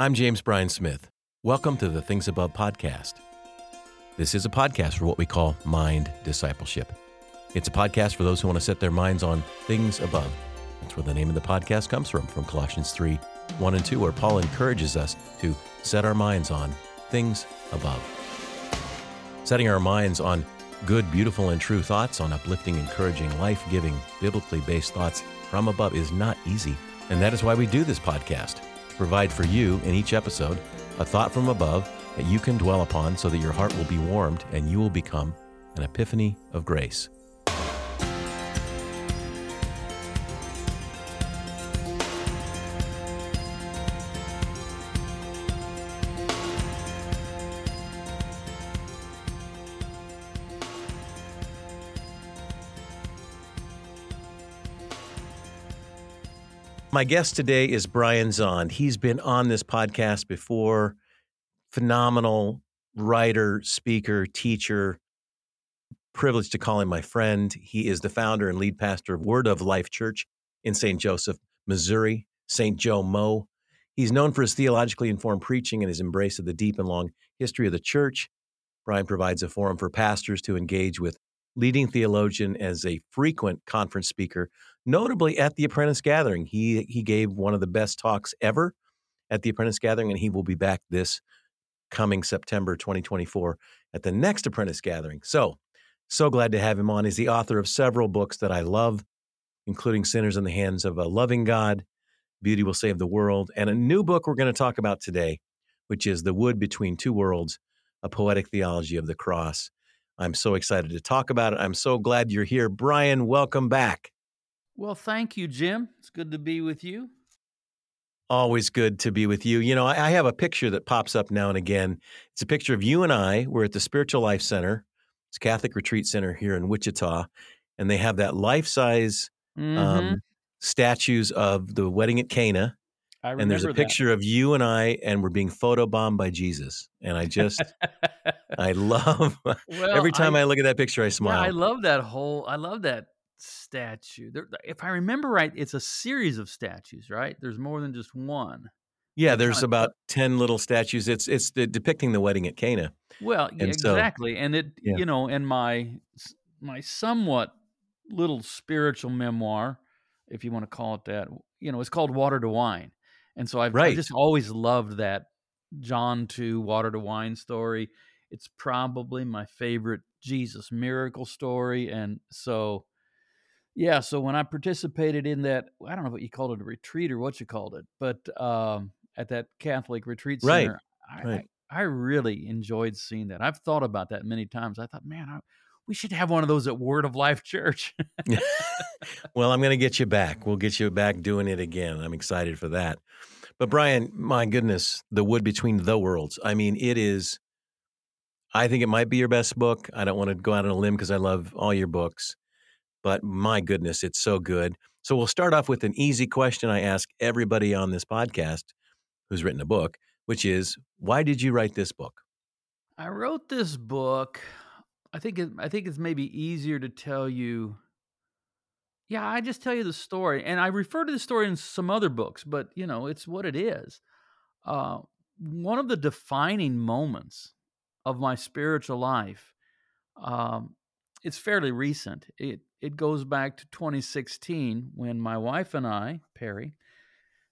I'm James Bryan Smith. Welcome to the Things Above podcast. This is a podcast for what we call mind discipleship. It's a podcast for those who want to set their minds on things above. That's where the name of the podcast comes from, from Colossians 3 1 and 2, where Paul encourages us to set our minds on things above. Setting our minds on good, beautiful, and true thoughts, on uplifting, encouraging, life giving, biblically based thoughts from above is not easy. And that is why we do this podcast provide for you in each episode a thought from above that you can dwell upon so that your heart will be warmed and you will become an epiphany of grace. My guest today is Brian Zahnd. He's been on this podcast before. Phenomenal writer, speaker, teacher. Privileged to call him my friend. He is the founder and lead pastor of Word of Life Church in St. Joseph, Missouri, St. Joe Mo. He's known for his theologically informed preaching and his embrace of the deep and long history of the church. Brian provides a forum for pastors to engage with leading theologian as a frequent conference speaker notably at the Apprentice Gathering. He he gave one of the best talks ever at the Apprentice Gathering, and he will be back this coming September 2024 at the next Apprentice Gathering. So, so glad to have him on. He's the author of several books that I love, including Sinners in the Hands of a Loving God, Beauty Will Save the World, and a new book we're going to talk about today, which is The Wood Between Two Worlds, a poetic theology of the cross. I'm so excited to talk about it. I'm so glad you're here. Brian, welcome back. Well, thank you, Jim. It's good to be with you. Always good to be with you. You know, I, have a picture that pops up now and again. It's a picture of you and I. We're at the Spiritual Life Center, it's Catholic Retreat Center here in Wichita, and they have that life size um, mm-hmm. um, statues of the wedding at Cana. and there's a picture that. of you and I, and we're being photobombed by Jesus. And I just, I love well, every time I, I, look at that picture, I smile. Yeah, I love that whole, I love that statue. There, if I remember right, it's a series of statues, right? There's more than just one. Yeah, there's about ten little statues. It's it's the, depicting the wedding at Cana. Well, and exactly, so, and it yeah. you know, in my my somewhat little spiritual memoir, if you want to call it that, you know, it's called Water to Wine, and so I've, right. I've just always loved that John two water to wine story. It's probably my favorite Jesus miracle story, and so yeah, so when I participated in that, I don't know what you called it, a retreat or what you called it, but um, at that Catholic retreat center, right. I, right. I, I, really enjoyed seeing that. I've thought about that many times. I thought, man, I, we should have one of those at Word of Life Church. well, I'm going to get you back. We'll get you back doing it again. I'm excited for that. But Brian, my goodness, The Wood Between the Worlds. I mean, it is, I think it might be your best book. I don't want to go out on a limb because I love all your books but my goodness, it's so good. So we'll start off with an easy question I ask everybody on this podcast who's written a book, which is why did you write this book? I wrote this book. I think it, I think it's maybe easier to tell you. Yeah, I just tell you the story, and I refer to the story in some other books, but you know, it's what it is. Uh, one of the defining moments of my spiritual life. Um, it's fairly recent. It it goes back to 2016 when my wife and I, Perry,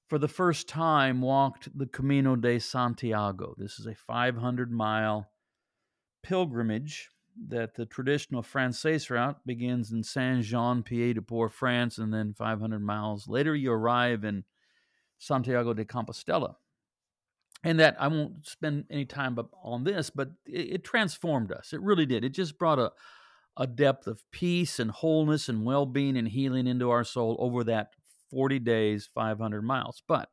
for the first time walked the Camino de Santiago. This is a 500 mile pilgrimage that the traditional Francaise route begins in Saint Jean Pied de Port, France, and then 500 miles later you arrive in Santiago de Compostela. And that I won't spend any time on this, but it, it transformed us. It really did. It just brought a, a depth of peace and wholeness and well being and healing into our soul over that 40 days, 500 miles. But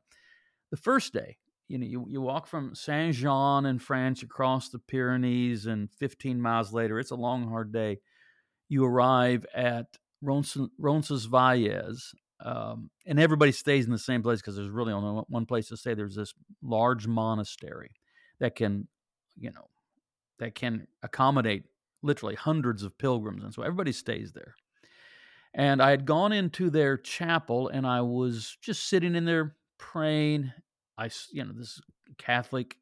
the first day, you know, you, you walk from Saint Jean in France across the Pyrenees, and 15 miles later, it's a long, hard day. You arrive at Roncesvalles, um, and everybody stays in the same place because there's really only one place to stay. There's this large monastery that can, you know, that can accommodate literally hundreds of pilgrims. And so everybody stays there. And I had gone into their chapel and I was just sitting in there praying. I, you know, this Catholic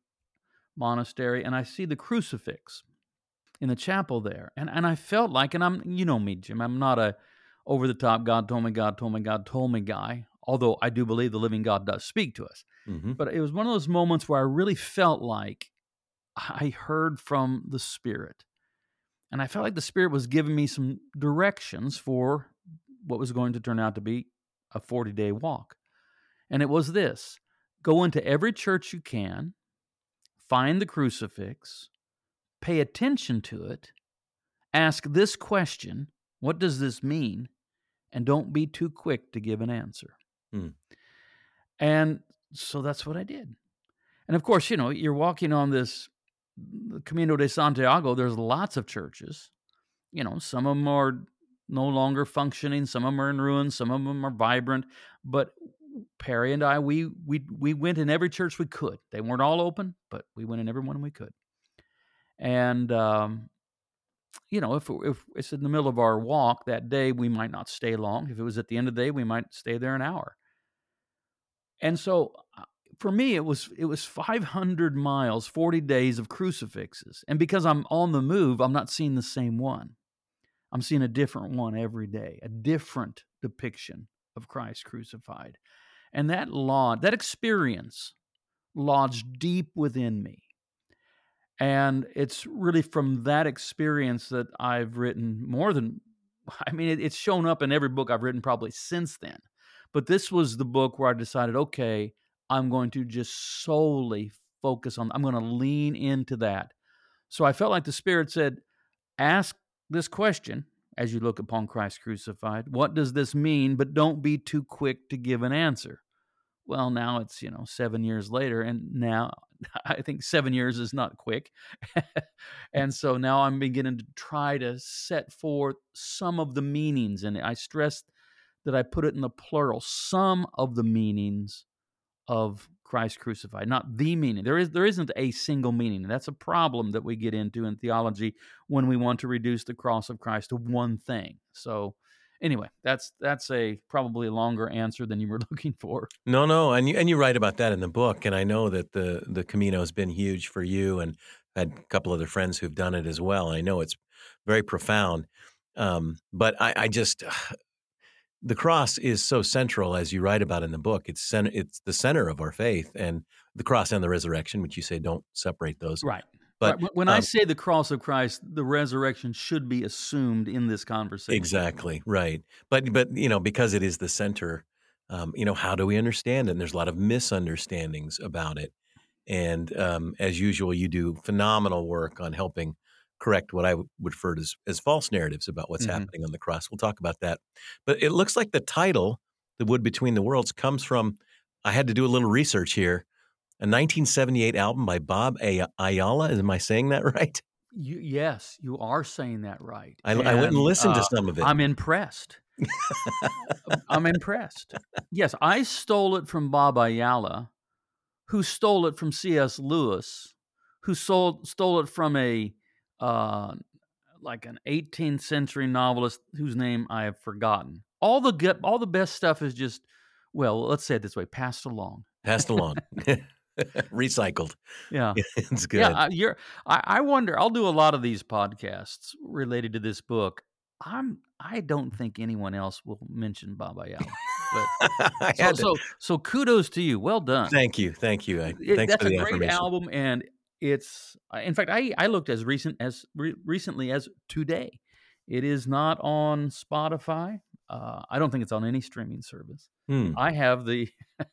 monastery, and I see the crucifix in the chapel there, and and I felt like, and I'm you know me, Jim, I'm not a over the top God told me, God told me, God told me guy. Although I do believe the living God does speak to us, hmm but it was one of those moments where I really felt like I heard from the Spirit. And I felt like the Spirit was giving me some directions for what was going to turn out to be a 40 day walk. And it was this go into every church you can, find the crucifix, pay attention to it, ask this question What does this mean? And don't be too quick to give an answer. Hmm. And so that's what I did. And of course, you know, you're walking on this Camino de Santiago, there's lots of churches. You know, some of them are no longer functioning, some of them are in ruins, some of them are vibrant. But Perry and I, we we we went in every church we could. They weren't all open, but we went in every one we could. And um, you know, if if it's in the middle of our walk that day, we might not stay long. If it was at the end of the day, we might stay there an hour. And so for me it was it was 500 miles 40 days of crucifixes. And because i'm on the move i'm not seeing the same one. I'm seeing a different one every day a different depiction of christ crucified. And that law that experience lodged deep within me. And it's really from that experience that i've written more than i mean it, it's shown up in every book i've written probably since then. But this was the book where i decided okay I'm going to just solely focus on, I'm going to lean into that. So I felt like the Spirit said, ask this question as you look upon Christ crucified. What does this mean? But don't be too quick to give an answer. Well, now it's, you know, seven years later, and now I think seven years is not quick. and so now I'm beginning to try to set forth some of the meanings. And I stressed that I put it in the plural, some of the meanings of Christ crucified, not the meaning. There is there isn't a single meaning. That's a problem that we get into in theology when we want to reduce the cross of Christ to one thing. So anyway, that's that's a probably a longer answer than you were looking for. No, no, and you and you write about that in the book, and I know that the the Camino has been huge for you, and I had a couple other friends who've done it as well. I know it's very profound, um, but I, I just the cross is so central, as you write about in the book. It's center, it's the center of our faith, and the cross and the resurrection, which you say don't separate those. Right. But Right. when I um, say the cross of Christ, the resurrection should be assumed in this conversation. Exactly right, but but you know because it is the center, um, you know how do we understand it? And there's a lot of misunderstandings about it, and um, as usual, you do phenomenal work on helping correct what I would refer to as, as false narratives about what's Mhm. happening on the cross. We'll talk about that, but it looks like the title, "The Wood Between the Worlds," comes from. I had to do a little research here. A 1978 album by Bob Ay- Ayala. Am I saying that right? You, yes, you are saying that right. I, I went and listened uh, to some of it. I'm impressed. I'm impressed. Yes, I stole it from Bob Ayala, who stole it from C.S. Lewis, who sold, stole it from a uh, like an 18th century novelist whose name I have forgotten. All the good, all the best stuff is just well, let's say it this way, passed along. Passed along, recycled. Yeah. it's good. Yeah, I, you're. I, I wonder. I'll do a lot of these podcasts related to this book. I'm. I don't think anyone else will mention Bob Ayala. But so, so, so kudos to you. Well done. thank you, thank you. I, It- thanks that's for the a great affirmation. album, and it's. In fact, I I looked as recent as re- recently as today. It is not on Spotify. Uh, I don't think it's on any streaming service. Hmm. I have the,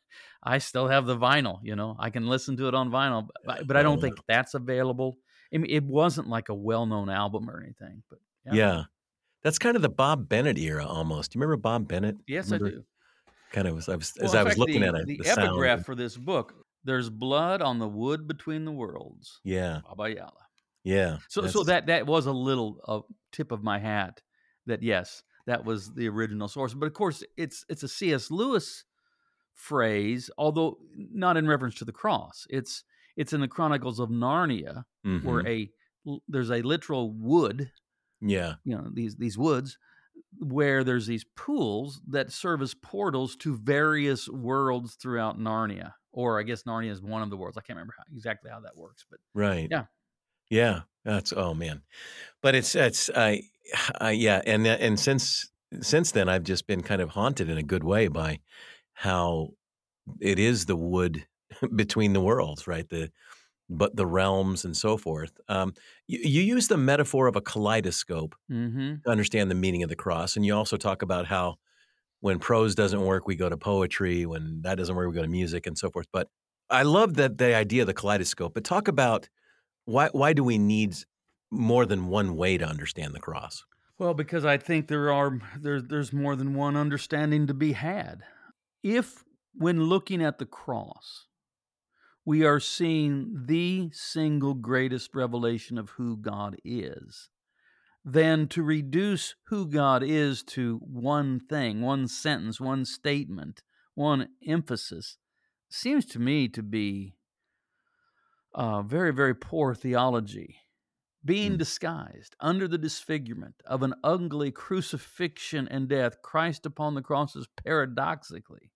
I still have the vinyl. You know, I can listen to it on vinyl, but, but I don't think that's available. I mean, it wasn't like a well-known album or anything, but Yeah. that's kind of the Bob Bennett era almost. Do you remember Bob Bennett? yes, I Remember? do. Kind of was. I was Well, as I was fact, looking the, at it. the, The, sound. epigraph for this book. There's blood on the wood between the worlds. Yeah, Bob Ayala. yeah. So, so that that was a little uh, tip of my hat. That yes, that was the original source. But of course, it's it's a C.S. Lewis phrase, although not in reference to the cross. It's it's in the Chronicles of Narnia, where Mhm. a there's a literal wood, yeah, you know, these these woods, where there's these pools that serve as portals to various worlds throughout Narnia. Or I guess Narnia is one of the worlds. I can't remember how, exactly how that works, but Right. Yeah. Yeah. That's oh man. But it's it's I uh, yeah, and and since since then I've just been kind of haunted in a good way by how it is the wood between the worlds, right? The but the realms and so forth. Um, you, you use the metaphor of a kaleidoscope hmm to understand the meaning of the cross, and you also talk about how when prose doesn't work, we go to poetry. When that doesn't work, we go to music and so forth. But I love that the idea of the kaleidoscope. But talk about why why do we need more than one way to understand the cross? Well, because I think there are there's there's more than one understanding to be had. If when looking at the cross, we are seeing the single greatest revelation of who God is, then to reduce who God is to one thing, one sentence, one statement, one emphasis seems to me to be uh, very, very poor theology being Mm. disguised under the disfigurement of an ugly crucifixion and death, Christ upon the cross is paradoxically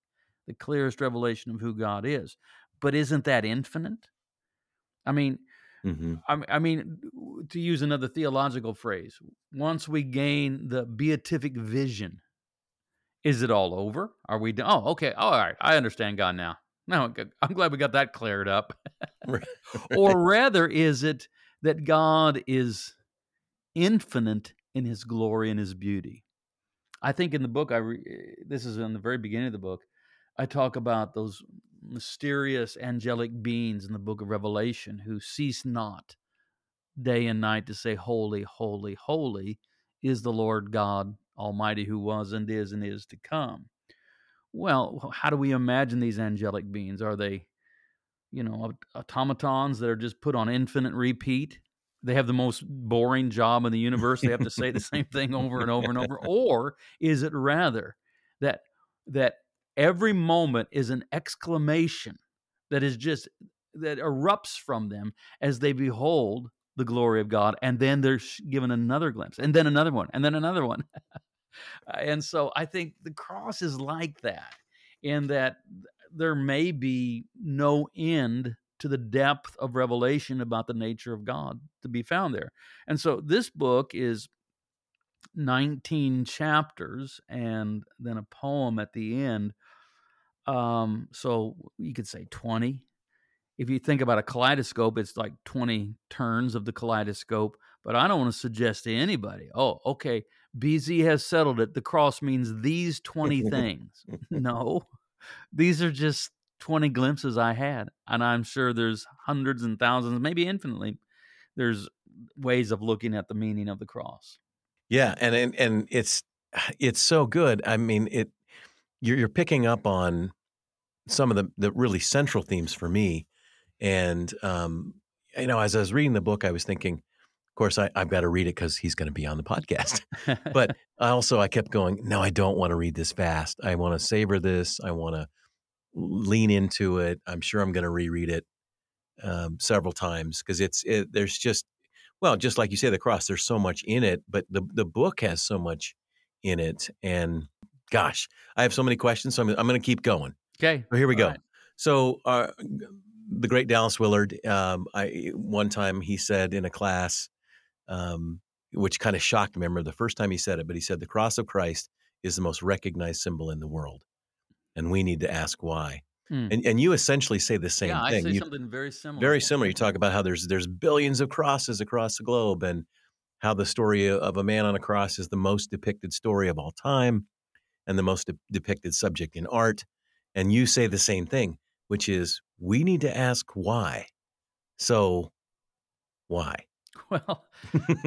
the clearest revelation of who God is. But isn't that infinite? I mean, hmm I, I mean, to use another theological phrase, once we gain the beatific vision, is it all over? Are we done? Oh, okay. all right. I understand God now. No, I'm glad we got that cleared up. Right. or rather, is it that God is infinite in his glory and his beauty? I think in the book, I re- this is in the very beginning of the book, I talk about those mysterious angelic beings in the book of Revelation who cease not day and night to say, Holy, holy, holy is the Lord God Almighty who was and is and is to come. Well, how do we imagine these angelic beings? Are they, you know, automatons that are just put on infinite repeat? They have the most boring job in the universe. They have to say the same thing over and over and over. Or is it rather that that every moment is an exclamation that is just that erupts from them as they behold the glory of God, and then they're given another glimpse, and then another one, and then another one. Uh, and so I think the cross is like that, in that there may be no end to the depth of revelation about the nature of God to be found there. And so this book is 19 chapters and then a poem at the end. Um, so you could say 20. If you think about a kaleidoscope, it's like 20 turns of the kaleidoscope. But I don't want to suggest to anybody, oh, okay, BZ has settled it. The cross means these 20 things. no, these are just 20 glimpses I had. And I'm sure there's hundreds and thousands, maybe infinitely, there's ways of looking at the meaning of the cross. Yeah, and, and and it's it's so good. I mean, it you're you're picking up on some of the the really central themes for me, and um, you know, as I was reading the book, I was thinking, of course, I, I've got to read it because he's going to be on the podcast. but I also I kept going, no, I don't want to read this fast. I want to savor this. I want to lean into it. I'm sure I'm going to reread it um, several times because it's it, there's just well, just like you say, the cross. There's so much in it, but the the book has so much in it, and gosh, I have so many questions. So I'm I'm going to keep going. okay. So here we All go. right. So uh, the great Dallas Willard, um, I one time he said in a class, um, which kind of shocked me. I remember the first time he said it, but he said the cross of Christ is the most recognized symbol in the world, and we need to ask why. Hmm. And and you essentially say the same yeah, I thing. say You- something very similar. very similar. You talk about how there's there's billions of crosses across the globe, and how the story of a man on a cross is the most depicted story of all time, and the most de- depicted subject in art. And you say the same thing, which is we need to ask why. So, why? Well,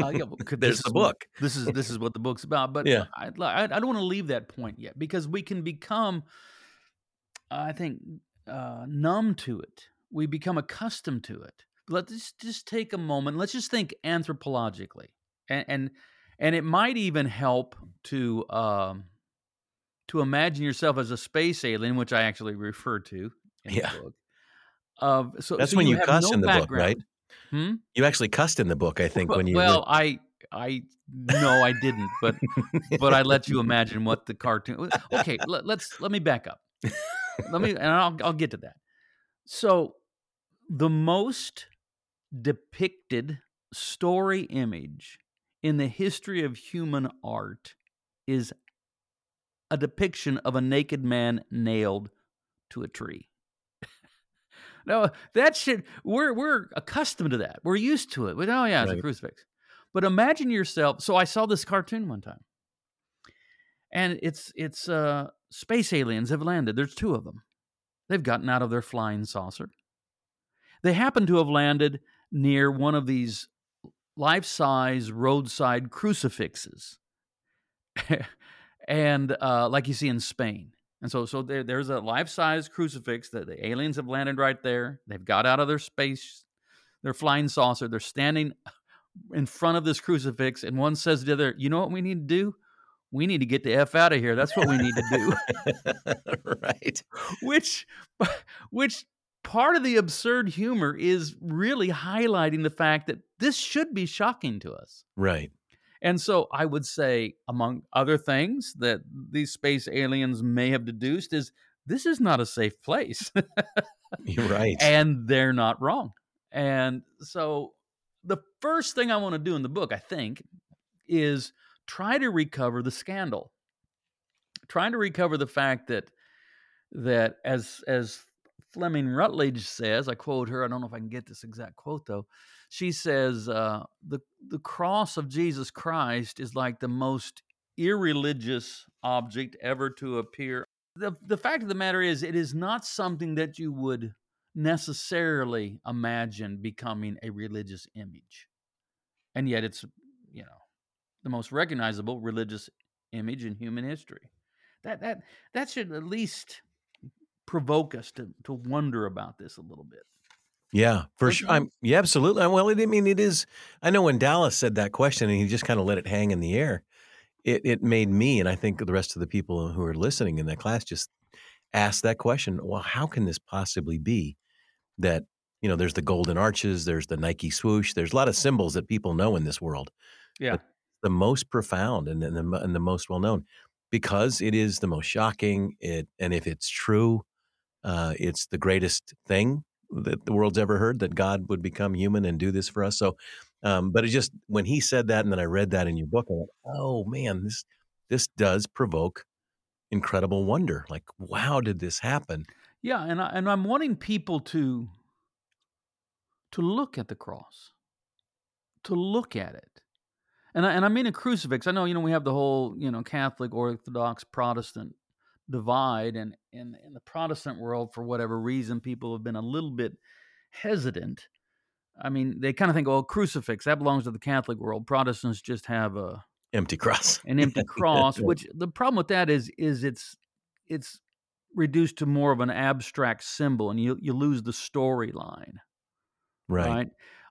uh, yeah, There's this the is what- book. this is this is what the book's about. But Yeah. I, I, I don't want to leave that point yet because we can become, I think, uh, numb to it. We become accustomed to it. Let's just take a moment. Let's just think anthropologically, and and, and it might even help to um, to imagine yourself as a space alien, which I actually refer to in Yeah. the book. Of so That's so when you, have cuss no in the book, right? Hmm? You actually cussed in the book, I think, when you well, I I no, I didn't, but but I let you imagine what the cartoon. Okay, let, let's let me back up. Let me, and I'll I'll get to that. So, the most depicted story image in the history of human art is a depiction of a naked man nailed to a tree. no, that shit we're we're accustomed to that. We're used to it. We oh yeah, it's right. a crucifix. But imagine yourself. So I saw this cartoon one time, and it's it's uh, space aliens have landed. There's two of them. They've gotten out of their flying saucer. They happen to have landed near one of these life-size roadside crucifixes, and uh, like you see in Spain. And so, so there, there's a life-size crucifix that the aliens have landed right there. They've got out of their space, their flying saucer. They're standing in front of this crucifix, and one says to the other, "You know what we need to do? We need to get the f out of here. That's what we need to do." right. Which, which part of the absurd humor is really highlighting the fact that this should be shocking to us. Right. And so I would say, among other things that these space aliens may have deduced, is this is not a safe place. You're right. And they're not wrong. And so the first thing I want to do in the book, I think, is try to recover the scandal. Trying to recover the fact that that as as Fleming Rutledge says, I quote her. I don't know if I can get this exact quote though. She says, uh, "the the cross of Jesus Christ is like the most irreligious object ever to appear." The the fact of the matter is, it is not something that you would necessarily imagine becoming a religious image. And yet it's, you know, the most recognizable religious image in human history. That that that should at least provoke us to to wonder about this a little bit. Yeah, for sure. I'm, yeah, absolutely. Well, I mean, it is. I know when Dallas said that question and he just kind of let it hang in the air, it it made me and I think the rest of the people who are listening in that class just ask that question. Well, how can this possibly be? that you know there's the golden arches there's the nike swoosh there's a lot of symbols that people know in this world yeah the most profound and, and, the, and the most well known because it is the most shocking it and if it's true uh, it's the greatest thing that the world's ever heard that god would become human and do this for us. So um, but it just when he said that and then i read that in your book i went oh man this this does provoke incredible wonder. Like wow did this happen? Yeah, and I, and I'm wanting people to to look at the cross, to look at it, and I, and I mean a crucifix. I know you know we have the whole you know Catholic, Orthodox, Protestant divide, and in in the Protestant world, for whatever reason, people have been a little bit hesitant. I mean, they kind of think, oh, crucifix that belongs to the Catholic world. Protestants just have a empty cross, an empty cross. which the problem with that is is it's it's reduced to more of an abstract symbol and you, you lose the storyline. Right. right?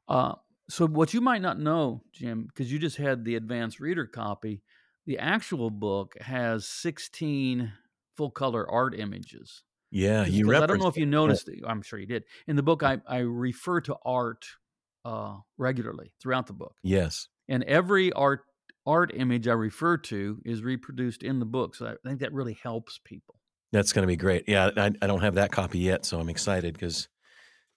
Uh, so, what you might not know, Jim, because you just had the advanced reader copy, the actual book has 16 full color art images. Yeah, you. I don't know if you noticed. It. I'm sure you did. In the book, I, I refer to art uh, regularly throughout the book. Yes, and every art art image I refer to is reproduced in the book. So I think that really helps people. That's going to be great. Yeah, I, I don't have that copy yet, so I'm excited because,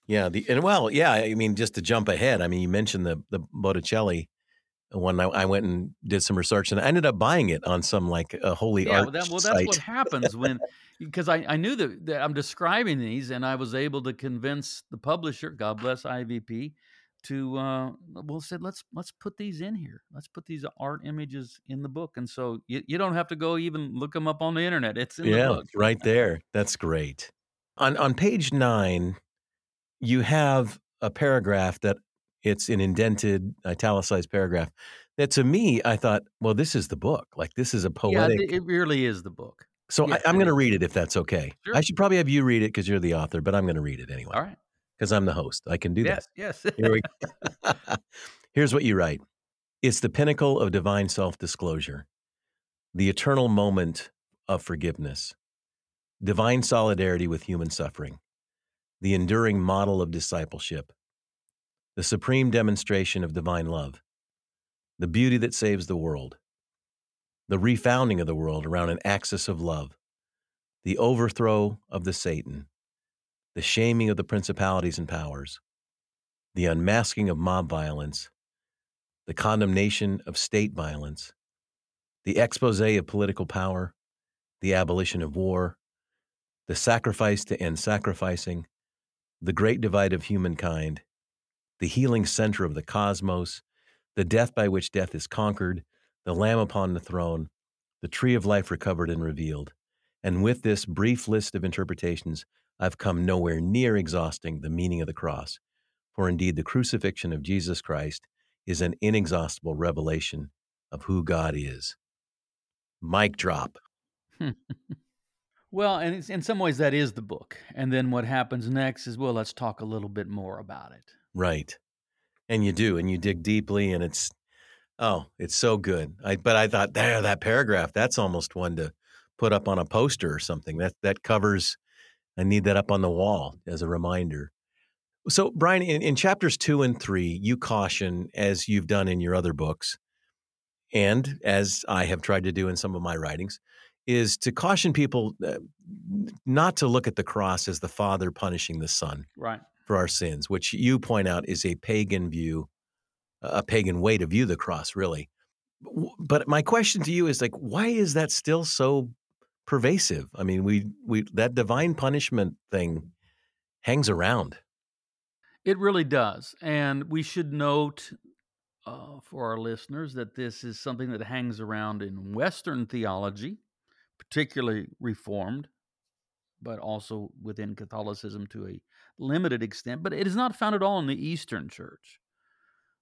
yeah, the and well, yeah, I mean, just to jump ahead, I mean, you mentioned the the Botticelli one. I, I went and did some research, and I ended up buying it on some like a holy yeah, art. Well, that, well that's what happens when because I, I knew that, that I'm describing these, and I was able to convince the publisher, God bless IVP, to uh, well said let's let's put these in here. Let's put these art images in the book. And so you, you don't have to go even look them up on the internet. It's in yeah, the book. right there. That's great. On on page nine you have a paragraph that it's an indented italicized paragraph that to me i thought well this is the book. Like this is a poetic yeah, it really is the book. So yes, I, am going to read it if that's okay. Sure. i should probably have you read it because you're the author but i'm going to read it anyway all right. because I'm the host. I can do yes, that. Yes, Here we Here's what you write. It's the pinnacle of divine self disclosure, the eternal moment of forgiveness, divine solidarity with human suffering, the enduring model of discipleship, the supreme demonstration of divine love, the beauty that saves the world, the refounding of the world around an axis of love, the overthrow of the Satan the shaming of the principalities and powers, the unmasking of mob violence, the condemnation of state violence, the expose of political power, the abolition of war, the sacrifice to end sacrificing, the great divide of humankind, the healing center of the cosmos, the death by which death is conquered, the Lamb upon the throne, the tree of life recovered and revealed. And with this brief list of interpretations, I've come nowhere near exhausting the meaning of the cross. For indeed, the crucifixion of Jesus Christ is an inexhaustible revelation of who God is. Mic drop. well, and in some ways, that is the book. And then what happens next is, well, let's talk a little bit more about it. Right. And you do, and you dig deeply, and it's, oh, it's so good. I, but I thought, there, that paragraph, that's almost one to put up on a poster or something. That that covers. I need that up on the wall as a reminder. So, Brian, in, in chapters two and three, you caution, as you've done in your other books, and as I have tried to do in some of my writings, is to caution people uh, not to look at the cross as the Father punishing the Son right. For our sins, which you point out is a pagan view, a pagan way to view the cross, really. But my question to you is like, why is that still so pervasive? I mean, we we that divine punishment thing hangs around. It really does, and we should note uh, for our listeners that this is something that hangs around in Western theology, particularly Reformed, but also within Catholicism to a limited extent. But it is not found at all in the Eastern Church.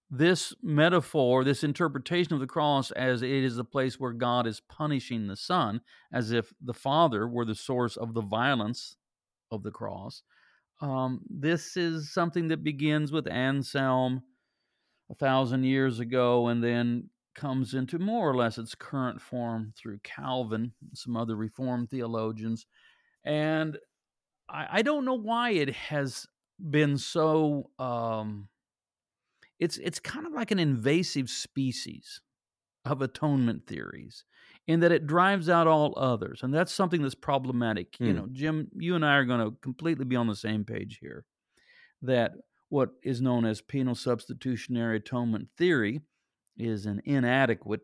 This metaphor, this interpretation of the cross as it is the place where God is punishing the Son, as if the Father were the source of the violence of the cross. Um, this is something that begins with Anselm a thousand years ago and then comes into more or less its current form through Calvin, some other Reformed theologians. And I, I don't know why it has been so. Um, it's it's kind of like an invasive species of atonement theories in that it drives out all others and that's something that's problematic you hmm. know jim you and i are going to completely be on the same page here that what is known as penal substitutionary atonement theory is an inadequate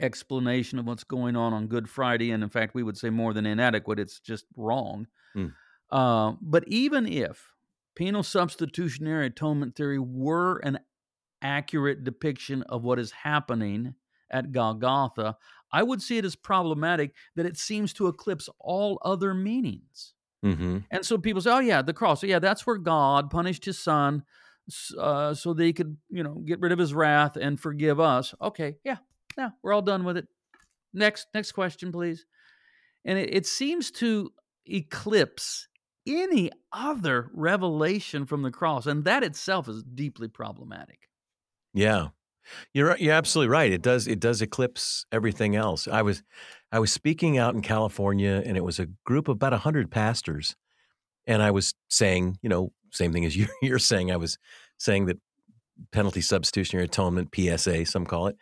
explanation of what's going on on Good Friday. And in fact, we would say more than inadequate, it's just wrong. Mm. Uh, but even if penal substitutionary atonement theory were an accurate depiction of what is happening at Golgotha, I would see it as problematic that it seems to eclipse all other meanings. Mm-hmm. And so people say, "Oh yeah, the cross. Yeah, that's where God punished His Son, uh, so He could, you know, get rid of His wrath and forgive us." Okay, yeah, yeah, we're all done with it. Next, next question, please. And it, it seems to eclipse any other revelation from the cross, and that itself is deeply problematic. Yeah, you're you're absolutely right. It does it does eclipse everything else. I was I was speaking out in California, and it was a group of about hundred pastors, and I was saying, you know, same thing as you're, you're saying. I was saying that penalty substitutionary atonement (PSA), some call it,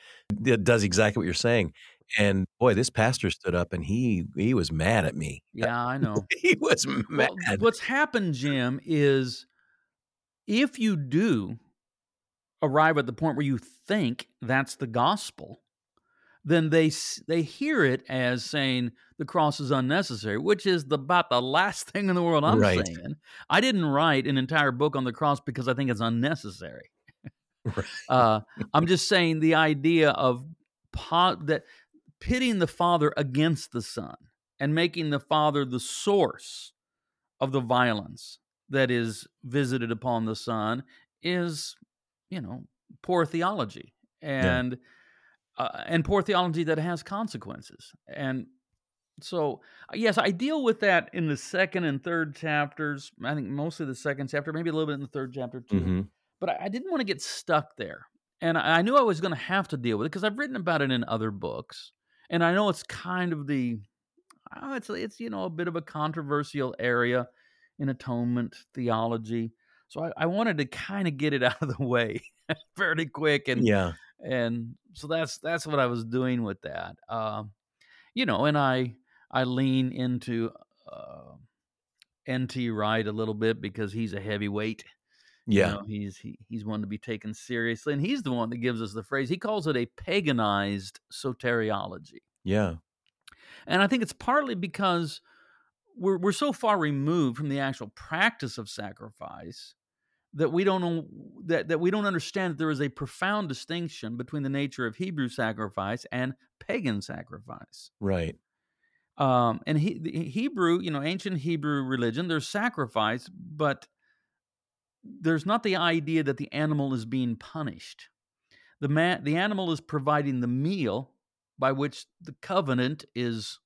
it does exactly what you're saying. And boy, this pastor stood up and he he was mad at me. Yeah, I know. he was mad. Well, what's happened, Jim, is if you do arrive at the point where you think that's the gospel, then they they hear it as saying the cross is unnecessary, which is the, about the last thing in the world I'm right. saying. I didn't write an entire book on the cross because I think it's unnecessary. right. uh, I'm just saying the idea of po- that pitting the Father against the Son and making the Father the source of the violence that is visited upon the Son is, you know, poor theology and. Yeah uh, and poor theology that has consequences. And so, uh, yes, I deal with that in the second and third chapters. I think mostly the second chapter, maybe a little bit in the third chapter too. Mm-hmm. But I, I, didn't want to get stuck there. And I, I knew I was going to have to deal with it because I've written about it in other books. And I know it's kind of the, oh, it's, it's, you know, a bit of a controversial area in atonement theology. So I, I wanted to kind of get it out of the way fairly quick and yeah and so that's that's what I was doing with that. Uh, you know, and I I lean into uh, N.T. Wright a little bit because he's a heavyweight. Yeah. You know, he's he, he's one to be taken seriously, and he's the one that gives us the phrase. He calls it a paganized soteriology. Yeah. And I think it's partly because we're we're so far removed from the actual practice of sacrifice that we don't know that, that we don't understand that there is a profound distinction between the nature of Hebrew sacrifice and pagan sacrifice. Right. Um, and he, the Hebrew, you know, ancient Hebrew religion, there's sacrifice, but there's not the idea that the animal is being punished. The man, the animal is providing the meal by which the covenant is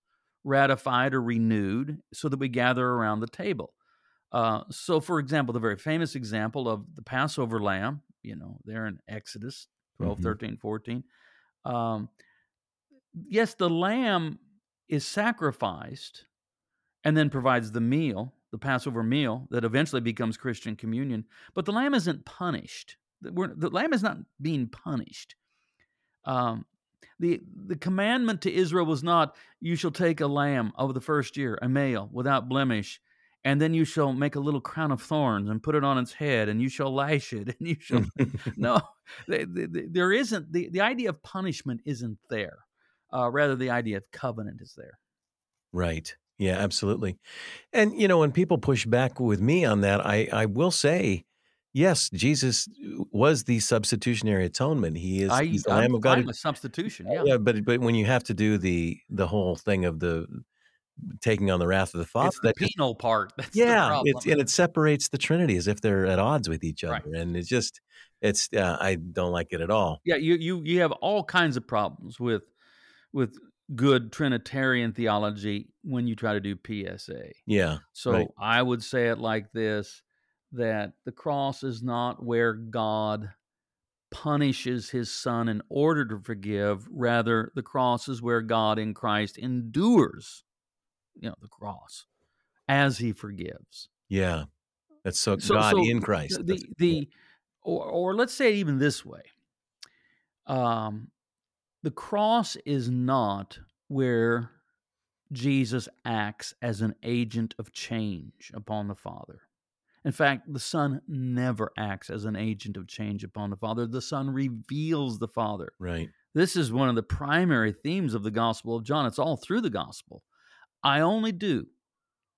ratified or renewed, so that we gather around the table. Uh, so, for example, the very famous example of the Passover lamb, you know, there in Exodus 12, Mhm. 13, 14. Um, yes, the lamb is sacrificed and then provides the meal, the Passover meal that eventually becomes Christian communion. But the lamb isn't punished. The, we're, the lamb is not being punished. Um, the the commandment to Israel was not, "You shall take a lamb of the first year, a male, without blemish." And then you shall make a little crown of thorns and put it on its head, and you shall lash it, and you shall no, the, the, the, there isn't the, the idea of punishment isn't there. Uh, rather, the idea of covenant is there. Right. Yeah, absolutely. And you know, when people push back with me on that, I I will say, yes, Jesus was the substitutionary atonement. He is I, the Lamb of God. with substitution. Yeah, Yeah, but but when you have to do the the whole thing of the taking on the wrath of the Father, it's the that just- penal part. That's the yeah, problem. it's and it separates the Trinity as if they're at odds with each other, Right. and it's just it's uh, I don't like it at all. yeah, you you you have all kinds of problems with with good Trinitarian theology when you try to do PSA. Yeah, So Right. I would say it like this that the cross is not where God punishes his son in order to forgive, rather the cross is where God in Christ endures you know the cross as he forgives. yeah, that's so, So- God so in Christ. The That's- the or or let's say it even this way. Um the cross is not where Jesus acts as an agent of change upon the Father. In fact, the Son never acts as an agent of change upon the Father. The Son reveals the Father. right. This is one of the primary themes of the Gospel of John. It's all through the Gospel. I only do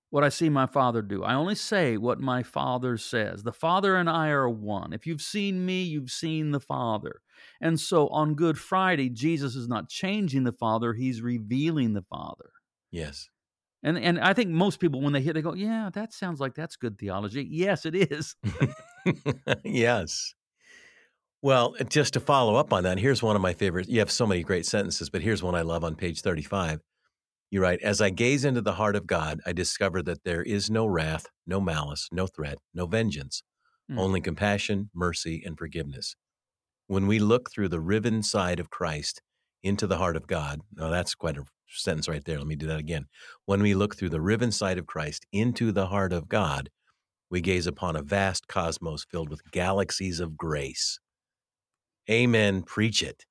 what I see my Father do. I only say what my Father says. The Father and I are one. If you've seen me, you've seen the Father. And so on Good Friday, Jesus is not changing the Father, he's revealing the Father. Yes. And and I think most people when they hear they go, "Yeah, that sounds like that's good theology." Yes, it is. yes. Well, just to follow up on that, here's one of my favorites. You have so many great sentences, but here's one I love on page 35. You write, As I gaze into the heart of God, I discover that there is no wrath, no malice, no threat, no vengeance, Mm. only compassion, mercy, and forgiveness. When we look through the riven side of Christ into the heart of God, now that's quite a sentence right there. Let me do that again. When we look through the riven side of Christ into the heart of God, we gaze upon a vast cosmos filled with galaxies of grace. Amen. Preach it.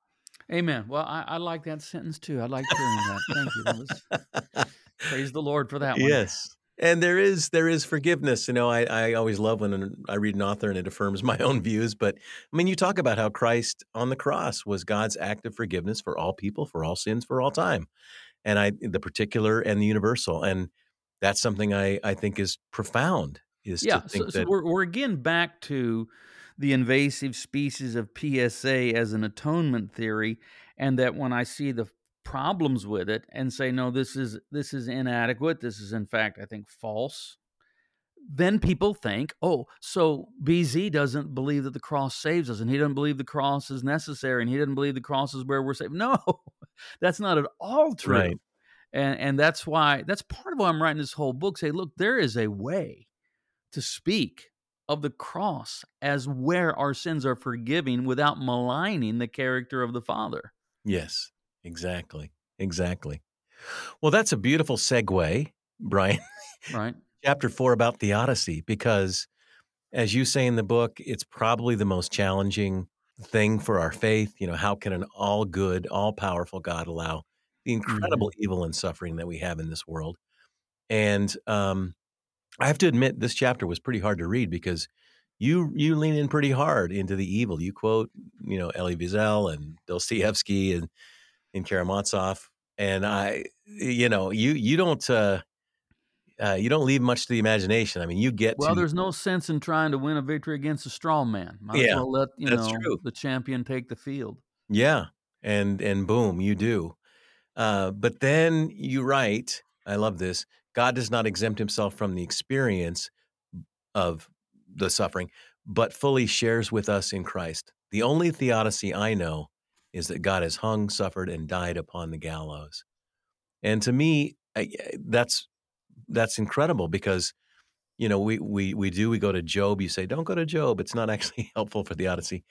Amen. Well, I, I like that sentence too. I like hearing that. Thank you. That was, praise the Lord for that one. Yes. And there is there is forgiveness. You know, I, I always love when I read an author and it affirms my own views. But I mean, you talk about how Christ on the cross was God's act of forgiveness for all people, for all sins, for all time. And I the particular and the universal. And that's something I, I think is profound, is Yeah. to think So, so that we're, we're again back to the invasive species of PSA as an atonement theory, and that when I see the problems with it and say no this is this is inadequate this is in fact i think false then people think oh so bz doesn't believe that the cross saves us and he doesn't believe the cross is necessary and he doesn't believe the cross is where we're saved no that's not at all true Right. and and that's why that's part of why i'm writing this whole book say look there is a way to speak of the cross as where our sins are forgiving without maligning the character of the father Yes, exactly. Exactly. Well, that's a beautiful segue, Brian. right Chapter four about theodicy, because as you say in the book, it's probably the most challenging thing for our faith. You know, how can an all good, all powerful God allow the incredible evil and suffering that we have in this world? And um, I have to admit, this chapter was pretty hard to read because you you lean in pretty hard into the evil. You quote, you know, Elie Wiesel and Dostoevsky and and Karamazov, and I, you know, you you don't uh, uh, you don't leave much to the imagination. I mean, you get Well, to there's no sense in trying to win a victory against a strong man. Might as Yeah, well let you that's know true. the champion take the field. yeah, and and boom, you do. Uh, but then you write, I love this. God does not exempt himself from the experience of the suffering, but fully shares with us in Christ. The only theodicy I know is that God has hung, suffered, and died upon the gallows. And to me, eh, that's that's incredible because you know we we we do we go to Job. You say don't go to Job; it's not actually helpful for theodicy.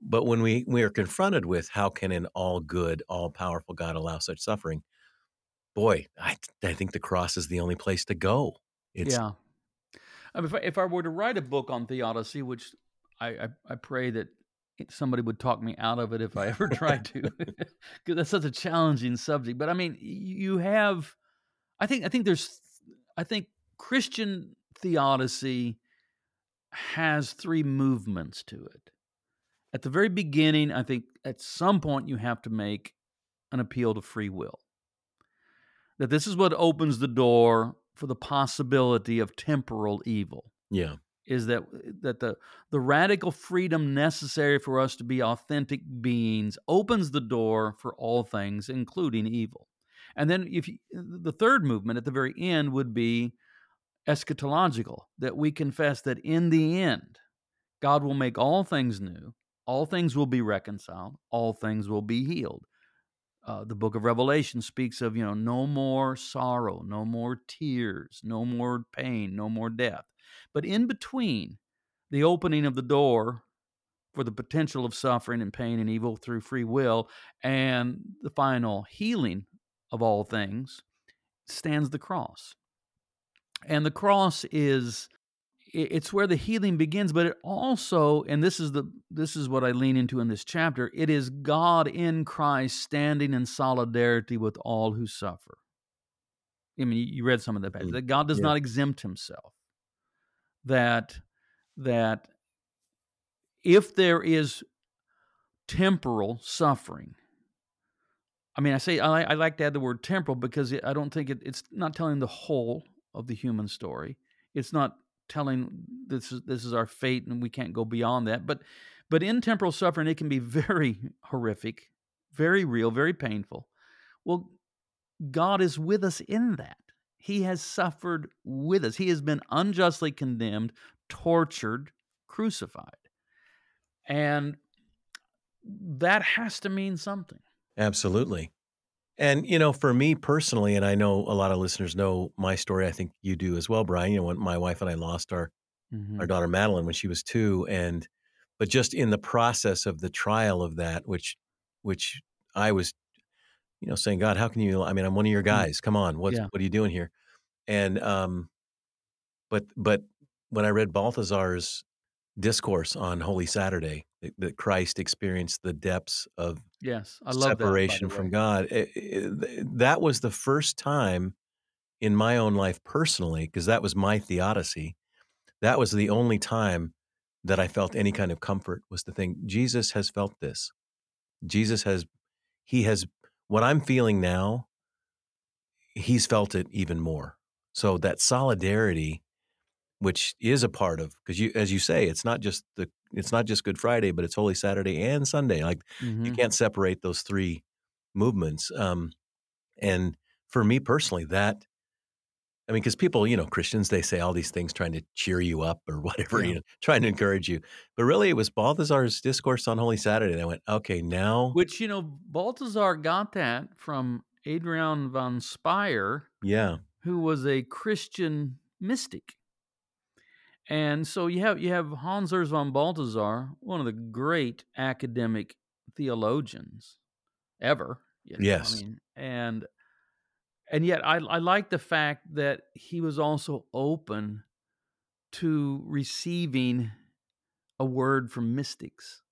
But when we we are confronted with how can an all good, all powerful God allow such suffering, boy, I I think the cross is the only place to go. It's yeah. I mean, if I, if I were to write a book on theodicy, which I, I, I pray that somebody would talk me out of it if I ever tried to, because that's such a challenging subject. But I mean, you have, I think, I think there's, I think Christian theodicy has three movements to it. At the very beginning, I think at some point you have to make an appeal to free will. That this is what opens the door for the possibility of temporal evil. yeah, Is that uh, that the the radical freedom necessary for us to be authentic beings opens the door for all things, including evil. And then, if you, the third movement at the very end would be eschatological, that we confess that in the end, God will make all things new, all things will be reconciled, all things will be healed. Uh, the book of Revelation speaks of, you know, no more sorrow, no more tears, no more pain, no more death. But in between the opening of the door for the potential of suffering and pain and evil through free will and the final healing of all things stands the cross. And the cross is it's where the healing begins but it also and this is the this is what i lean into in this chapter it is god in christ standing in solidarity with all who suffer i mean you read some of that passage Mm, that god does yeah. not exempt himself that that if there is temporal suffering i mean i say i, I like to add the word temporal because i don't think it, it's not telling the whole of the human story it's not telling this is this is our fate and we can't go beyond that but but in temporal suffering it can be very horrific very real very painful. Well god is with us in that. He has suffered with us. He has been unjustly condemned tortured crucified. And that has to mean something. Absolutely. And you know, for me personally, and I know a lot of listeners know my story. I think you do as well, Brian. You know, when my wife and I lost our Mhm. our daughter Madeline when she was two, and but just in the process of the trial of that, which which I was, you know, saying, God, how can you? I mean, I'm one of your guys. Come on, what Yeah. what are you doing here? And um, but but when I read Balthasar's discourse on Holy Saturday, that, that Christ experienced the depths of yes i love that separation from. God. it- it- that was the first time in my own life personally, because that was my theodicy. That was the only time that I felt any kind of comfort was to think Jesus has felt this. Jesus has, he has, what I'm feeling now, he's felt it even more. So that solidarity, which is a part of, because you, as you say, it's not just the, it's not just Good Friday, but it's Holy Saturday and Sunday. Like you Mhm. can't separate those three movements. Um, and for me personally, that I mean, because people, you know, Christians, they say all these things trying to cheer you up or whatever, Yeah. you know, trying to encourage you. But really, it was Balthasar's discourse on Holy Saturday. And I went, okay, now, Which, you know, Balthasar got that from Adrienne von Speyr, yeah, who was a Christian mystic. And so you have you have Hans Urs von Balthasar, one of the great academic theologians ever. you know, Yes. I mean, and and yet I, I like the fact that he was also open to receiving a word from mystics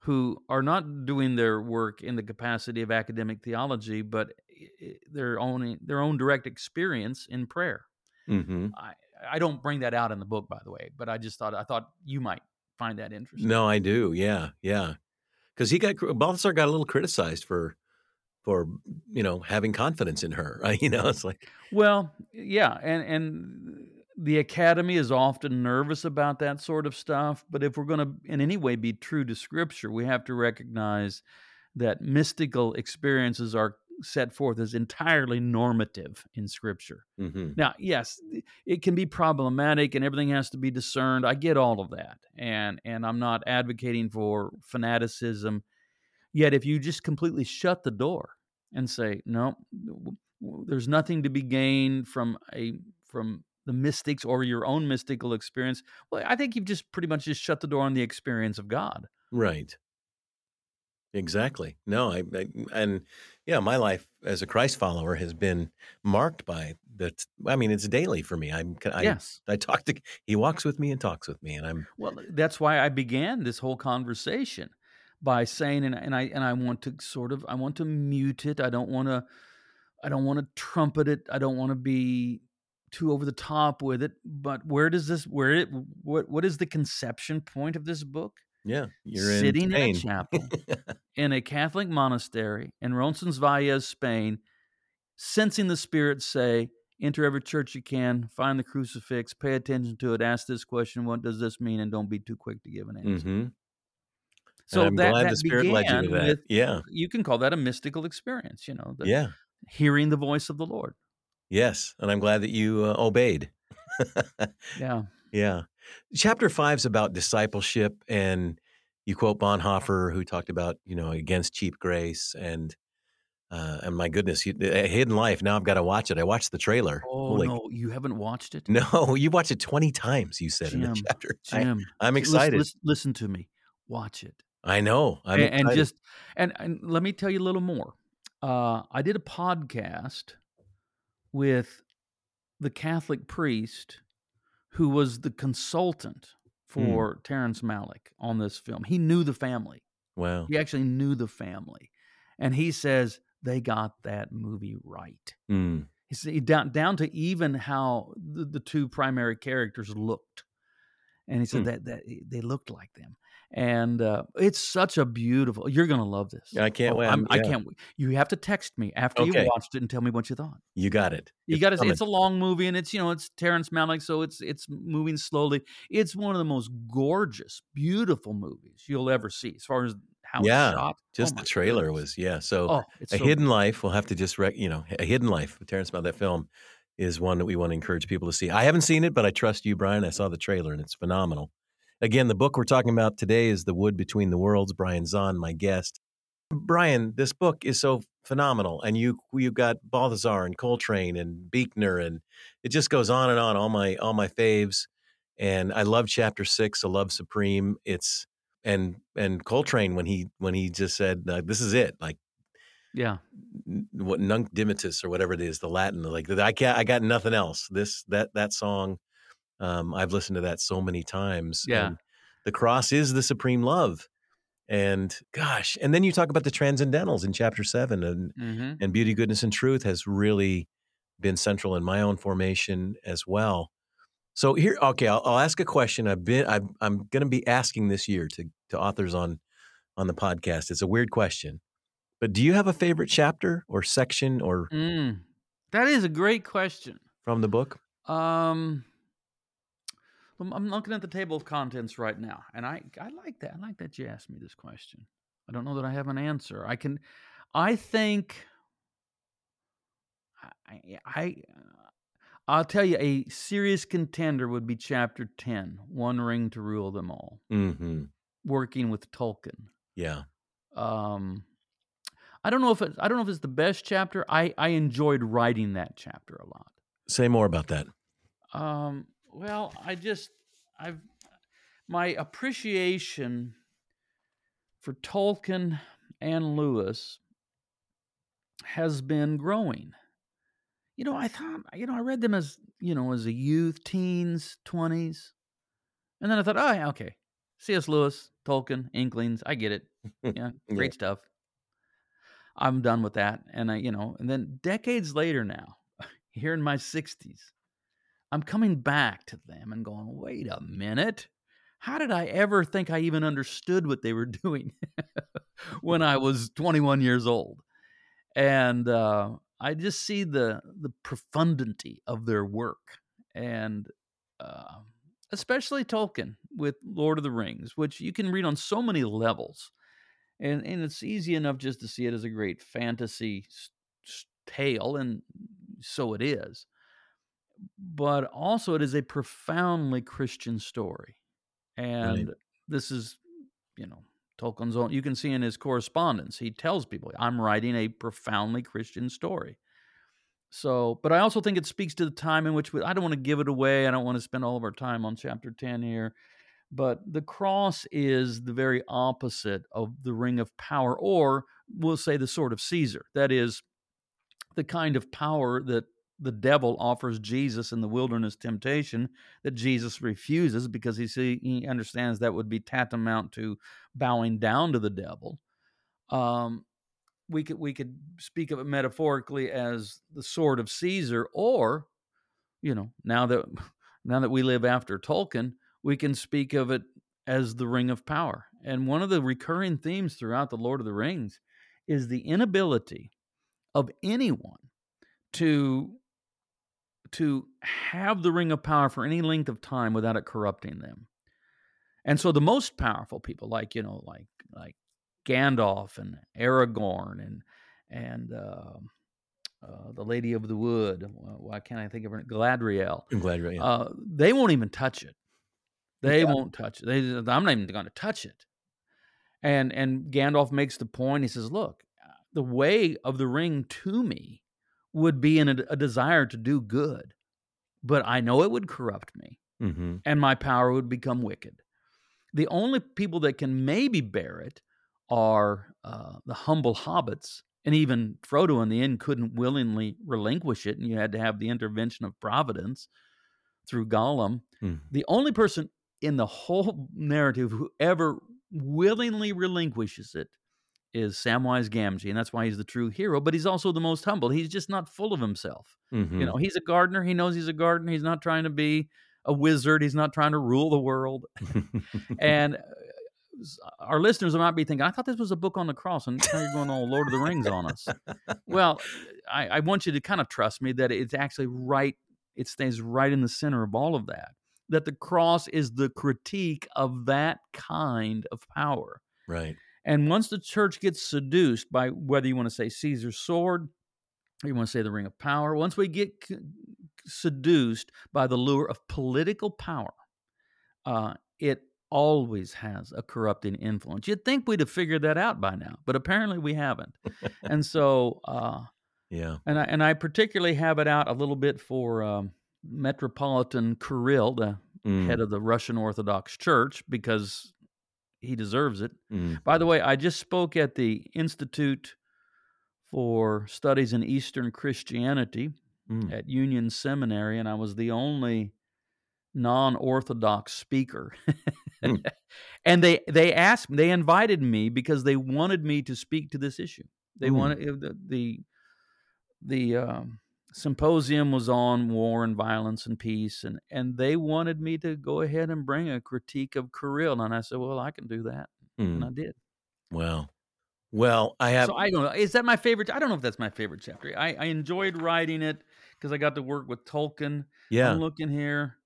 who are not doing their work in the capacity of academic theology, but i- i- their own their own direct experience in prayer. hmm I, I don't bring that out in the book, by the way, but I just thought I thought you might find that interesting. No, I do. Yeah, yeah. Because he got Balthasar got a little criticized for for you know having confidence in her. You know, it's like well, yeah, and and the academy is often nervous about that sort of stuff. But if we're going to in any way be true to Scripture, we have to recognize that mystical experiences are set forth as entirely normative in Scripture. Mm-hmm. Now, yes, it can be problematic, and everything has to be discerned. I get all of that, and and I'm not advocating for fanaticism. Yet, if you just completely shut the door and say no, there's nothing to be gained from a from the mystics or your own mystical experience, well, I think you've just pretty much just shut the door on the experience of God. Right. Exactly. No, I, I, and yeah, my life as a Christ follower has been marked by that. I mean, it's daily for me. I'm I, yes. I talk to he walks with me and talks with me, and I'm well. That's why I began this whole conversation by saying, and, and I and I want to sort of I want to mute it. I don't want to I don't want to trumpet it. I don't want to be too over the top with it. But where does this where it what what is the conception point of this book? Yeah, you're sitting in, in a chapel in a Catholic monastery in Roncesvalles, Spain, sensing the Spirit say, "Enter every church you can, find the crucifix, pay attention to it, ask this question: What does this mean?" And don't be too quick to give an answer. Mm-hmm. So I'm that, glad that the Spirit led you to that. with yeah, you can call that a mystical experience. You know, the, yeah, hearing the voice of the Lord. yes, and I'm glad that you uh, obeyed. Yeah. Yeah. Chapter five is about discipleship, and you quote Bonhoeffer, who talked about you know against cheap grace, and uh, and my goodness, you, Hidden Life. Now I've got to watch it. I watched the trailer. Oh Holy- no, you haven't watched it, no, you watched it twenty times. You said in the chapter. I, Jim. I'm excited. lis- listen to me. Watch it. I know. I'm and, and just and, and let me tell you a little more. Uh, I did a podcast with the Catholic priest who was the consultant Hmm. for Terrence Malick on this film. He knew the family. wow. He actually knew the family, and he says they got that movie right. Mm. He said down down to even how the, the two primary characters looked, and he said Hmm. that that they looked like them. And uh, it's such a beautiful. You're gonna love this. I can't Oh, wait. I'm- I'm- I can't wait. You have to text me after Okay. you watched it and tell me what you thought. You got it. You It's got to. coming. It's a long movie, and it's you know it's Terrence Malick, so it's it's moving slowly. It's one of the most gorgeous, beautiful movies you'll ever see, as far as how Yeah, it's shot. Just Oh the trailer goodness. was yeah. So Oh, it's a hidden life. We'll have to just rec- you know a hidden life. Terrence about that film is one that we want to encourage people to see. I haven't seen it, but I trust you, Brian. I saw the trailer and it's phenomenal. Again, the book we're talking about today is The Wood Between the Worlds. Brian Zahnd, my guest. Brian, this book is so phenomenal, and you you got Balthasar and Coltrane and Buechner, and it just goes on and on. All my all my faves, and I love Chapter Six, A Love Supreme. It's and and Coltrane when he when he just said this is it, like yeah. what Nunc Dimittis or whatever it is, the Latin, like I can't, I got nothing else. This that that song, um, I've listened to that so many times. Yeah. and the cross is the supreme love, and gosh, and then you talk about the transcendentals in chapter seven, and Mm-hmm. and beauty, goodness, and truth has really been central in my own formation as well. So here, okay, I'll, I'll ask a question. I've been, I've, I'm going to be asking this year to to authors on on the podcast. It's a weird question, but do you have a favorite chapter or section or Mm. That is a great question. from the book? Um, I'm- looking at the table of contents right now, and I I like that. I like that you asked me this question. I don't know that I have an answer. I can, I think, I, I uh, I'll tell you a serious contender would be chapter ten, One Ring to Rule Them All, Mm-hmm. working with Tolkien. Yeah. Um, I don't know if it, I don't know if it's the best chapter. I I enjoyed writing that chapter a lot. Say more about that. Um, well, I just I've my appreciation for Tolkien and Lewis has been growing. You know, I thought you know I read them as you know as a youth, teens, twenties, and then I thought, oh, yeah, okay, C.S. Lewis, Tolkien, Inklings, I get it. Yeah, great stuff. I'm done with that, and I, you know, and then decades later now, here in my sixties, I'm coming back to them and going, wait a minute. How did I ever think I even understood what they were doing when I was 21 years old? And uh, I just see the the profundity of their work, and uh, especially Tolkien with Lord of the Rings, which you can read on so many levels, and and it's easy enough just to see it as a great fantasy tale, and so it is. But also, it is a profoundly Christian story, and right. this is, you know, Tolkien's own. You can see in his correspondence, he tells people, "I'm writing a profoundly Christian story." So, but I also think it speaks to the time in which we, I don't want to give it away. I don't want to spend all of our time on chapter 10 here. But the cross is the very opposite of the ring of power, or we'll say the sword of Caesar. That is the kind of power that the devil offers Jesus in the wilderness temptation that Jesus refuses because he see, he understands that would be tantamount to bowing down to the devil. Um, we could we could speak of it metaphorically as the sword of Caesar, or you know, now that now that we live after Tolkien, we can speak of it as the ring of power. And one of the recurring themes throughout the Lord of the Rings is the inability of anyone to to have the ring of power for any length of time without it corrupting them. And so the most powerful people, like you know, like like Gandalf and Aragorn and and uh, uh, the Lady of the Wood. Why can't I think of her? Galadriel. Galadriel. Yeah. Uh, they won't even touch it. They yeah. won't touch it. They, I'm not even going to touch it. And and Gandalf makes the point. He says, "Look, the way of the ring to me would be in a, a desire to do good, but I know it would corrupt me, mm-hmm. and my power would become wicked. The only people that can maybe bear it are uh, the humble hobbits. And even Frodo in the end couldn't willingly relinquish it, and you had to have the intervention of Providence through Gollum. Mm. The only person in the whole narrative who ever willingly relinquishes it is Samwise Gamgee, and that's why he's the true hero. But he's also the most humble. He's just not full of himself. Mm-hmm. You know, he's a gardener. He knows he's a gardener. He's not trying to be a wizard. He's not trying to rule the world. and our listeners might be thinking, I thought this was a book on the cross, and now you're going all Lord of the Rings on us. well, I, I, want you to kind of trust me that it's actually right, it stays right in the center of all of that. That the cross is the critique of that kind of power. Right. And once the church gets seduced by whether you want to say Caesar's sword, or you want to say the ring of power, once we get seduced by the lure of political power, uh, it always has a corrupting influence. You'd think we'd have figured that out by now, but apparently we haven't. and so, uh, yeah, and I and I particularly have it out a little bit for um, Metropolitan Kirill, the mm. head of the Russian Orthodox Church, because he deserves it. Mm. By the way, I just spoke at the Institute for Studies in Eastern Christianity mm. at Union Seminary, and I was the only non-orthodox speaker hmm. and they they asked they invited me because they wanted me to speak to this issue they mm. wanted the the, the um, symposium was on war and violence and peace and and they wanted me to go ahead and bring a critique of Kirill and I said well I can do that mm. and I did well well I have so I don't know is that my favorite I don't know if that's my favorite chapter I I enjoyed writing it because I got to work with Tolkien yeah I'm looking here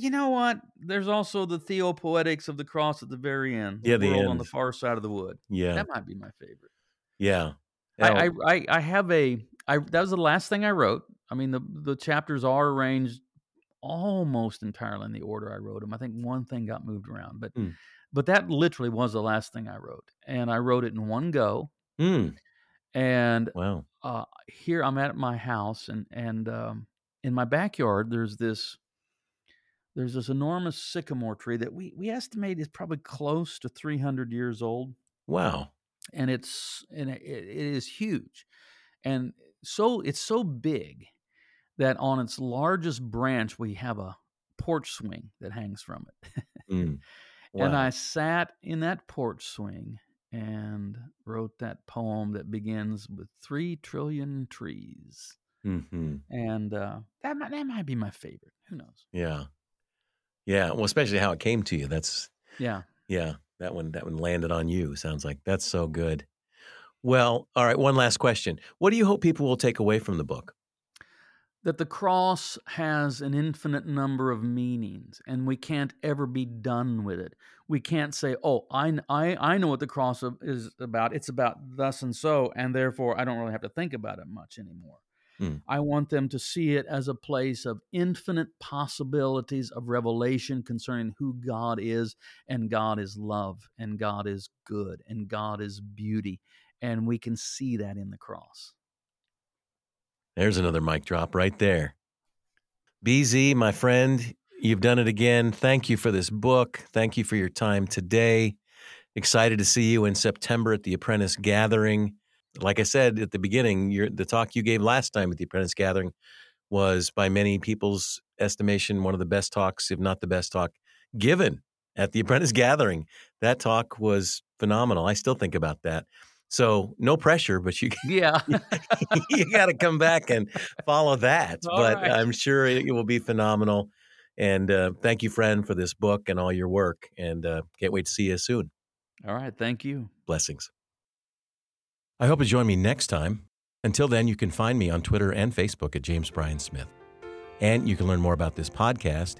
you know what? There's also the theopoetics of the cross at the very end. The yeah, the world on the far side of the wood. Yeah, that might be my favorite. Yeah, I, I, I have a I that was the last thing I wrote. I mean the the chapters are arranged almost entirely in the order I wrote them. I think one thing got moved around, but mm. but that literally was the last thing I wrote, and I wrote it in one go. Mm. And wow, uh, here I'm at my house, and and um, in my backyard there's this there's this enormous sycamore tree that we, we estimate is probably close to 300 years old. Wow. And it's and it, it is huge. And so it's so big that on its largest branch we have a porch swing that hangs from it. mm. wow. And I sat in that porch swing and wrote that poem that begins with 3 trillion trees hmm and uh, that might that might be my favorite. Who knows? Yeah. Yeah. Well, especially how it came to you. That's Yeah. yeah. That one that one landed on you. Sounds like that's so good. Well, all right. One last question. What do you hope people will take away from the book? that the cross has an infinite number of meanings and we can't ever be done with it we can't say oh i i, I know what the cross is about it's about thus and so and therefore i don't really have to think about it much anymore Hmm. i want them to see it as a place of infinite possibilities of revelation concerning who god is and god is love and god is good and god is beauty and we can see that in the cross There's another mic drop right there. BZ, my friend, you've done it again. Thank you for this book. Thank you for your time today. Excited to see you in September at the Apprentice Gathering. Like I said at the beginning, your, the talk you gave last time at the Apprentice Gathering was, by many people's estimation, one of the best talks, if not the best talk, given at the Apprentice Gathering. That talk was phenomenal. I still think about that. So, no pressure, but you yeah you got to come back and follow that. All but right. I'm sure it, it will be phenomenal. And uh, thank you, friend, for this book and all your work. And uh, can't wait to see you soon. all right thank you Blessings. I hope you join me next time. Until then, you can find me on Twitter and Facebook at James Bryan Smith. And you can learn more about this podcast.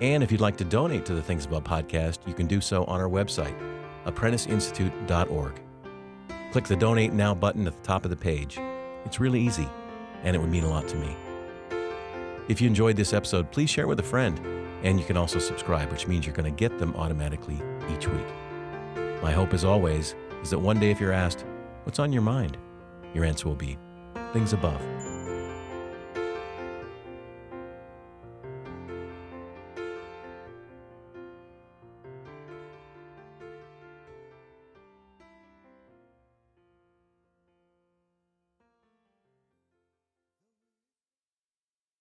And if you'd like to donate to the Things Above podcast, you can do so on our website, apprenticeinstitute.org. Click the Donate Now button at the top of the page. It's really easy, and it would mean a lot to me. If you enjoyed this episode, please share with a friend, and you can also subscribe, which means you're going to get them automatically each week. My hope, as always, is that one day if you're asked, What's on your mind? your answer will be things above.